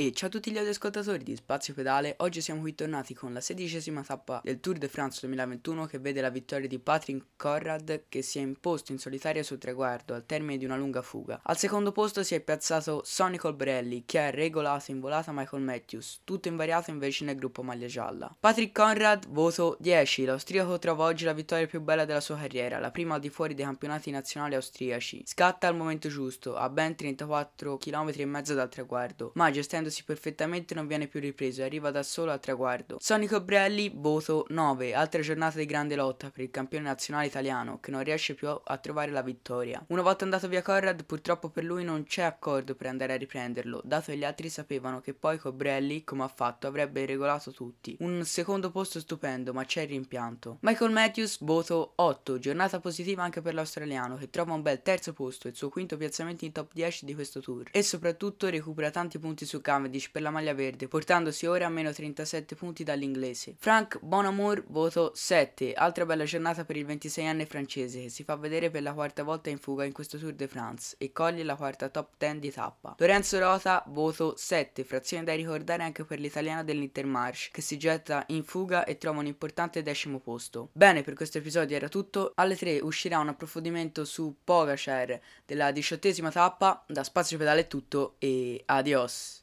E ciao a tutti gli ascoltatori di Spazio Pedale, oggi siamo qui tornati con la sedicesima tappa del Tour de France 2021 che vede la vittoria di Patrick Conrad che si è imposto in solitaria sul traguardo al termine di una lunga fuga. Al secondo posto si è piazzato Sonny Colbrelli che ha regolato in volata Michael Matthews, tutto invariato invece nel gruppo maglia gialla. Patrick Conrad, voto 10, l'austriaco trova oggi la vittoria più bella della sua carriera, la prima al di fuori dei campionati nazionali austriaci. Scatta al momento giusto, a ben 34 km e mezzo dal traguardo, ma gestendo muovendosi perfettamente non viene più ripreso e arriva da solo al traguardo. Sonny Cobrelli, voto 9, altra giornata di grande lotta per il campione nazionale italiano che non riesce più a trovare la vittoria. Una volta andato via Conrad, purtroppo per lui non c'è accordo per andare a riprenderlo, dato che gli altri sapevano che poi Cobrelli, come ha fatto, avrebbe regolato tutti. Un secondo posto stupendo, ma c'è il rimpianto. Michael Matthews, voto 8, giornata positiva anche per l'australiano che trova un bel terzo posto e il suo quinto piazzamento in top 10 di questo tour e soprattutto recupera tanti punti su campo Cavendish per la maglia verde, portandosi ora a meno 37 punti dall'inglese. Frank Bonamour, voto 7, altra bella giornata per il 26enne francese che si fa vedere per la quarta volta in fuga in questo Tour de France e coglie la quarta top 10 di tappa. Lorenzo Rota, voto 7, frazione da ricordare anche per l'italiano dell'Intermarche che si getta in fuga e trova un importante decimo posto. Bene, per questo episodio era tutto. Alle 3 uscirà un approfondimento su Pogacar della diciottesima tappa. Da Spazio Pedale è tutto e adios.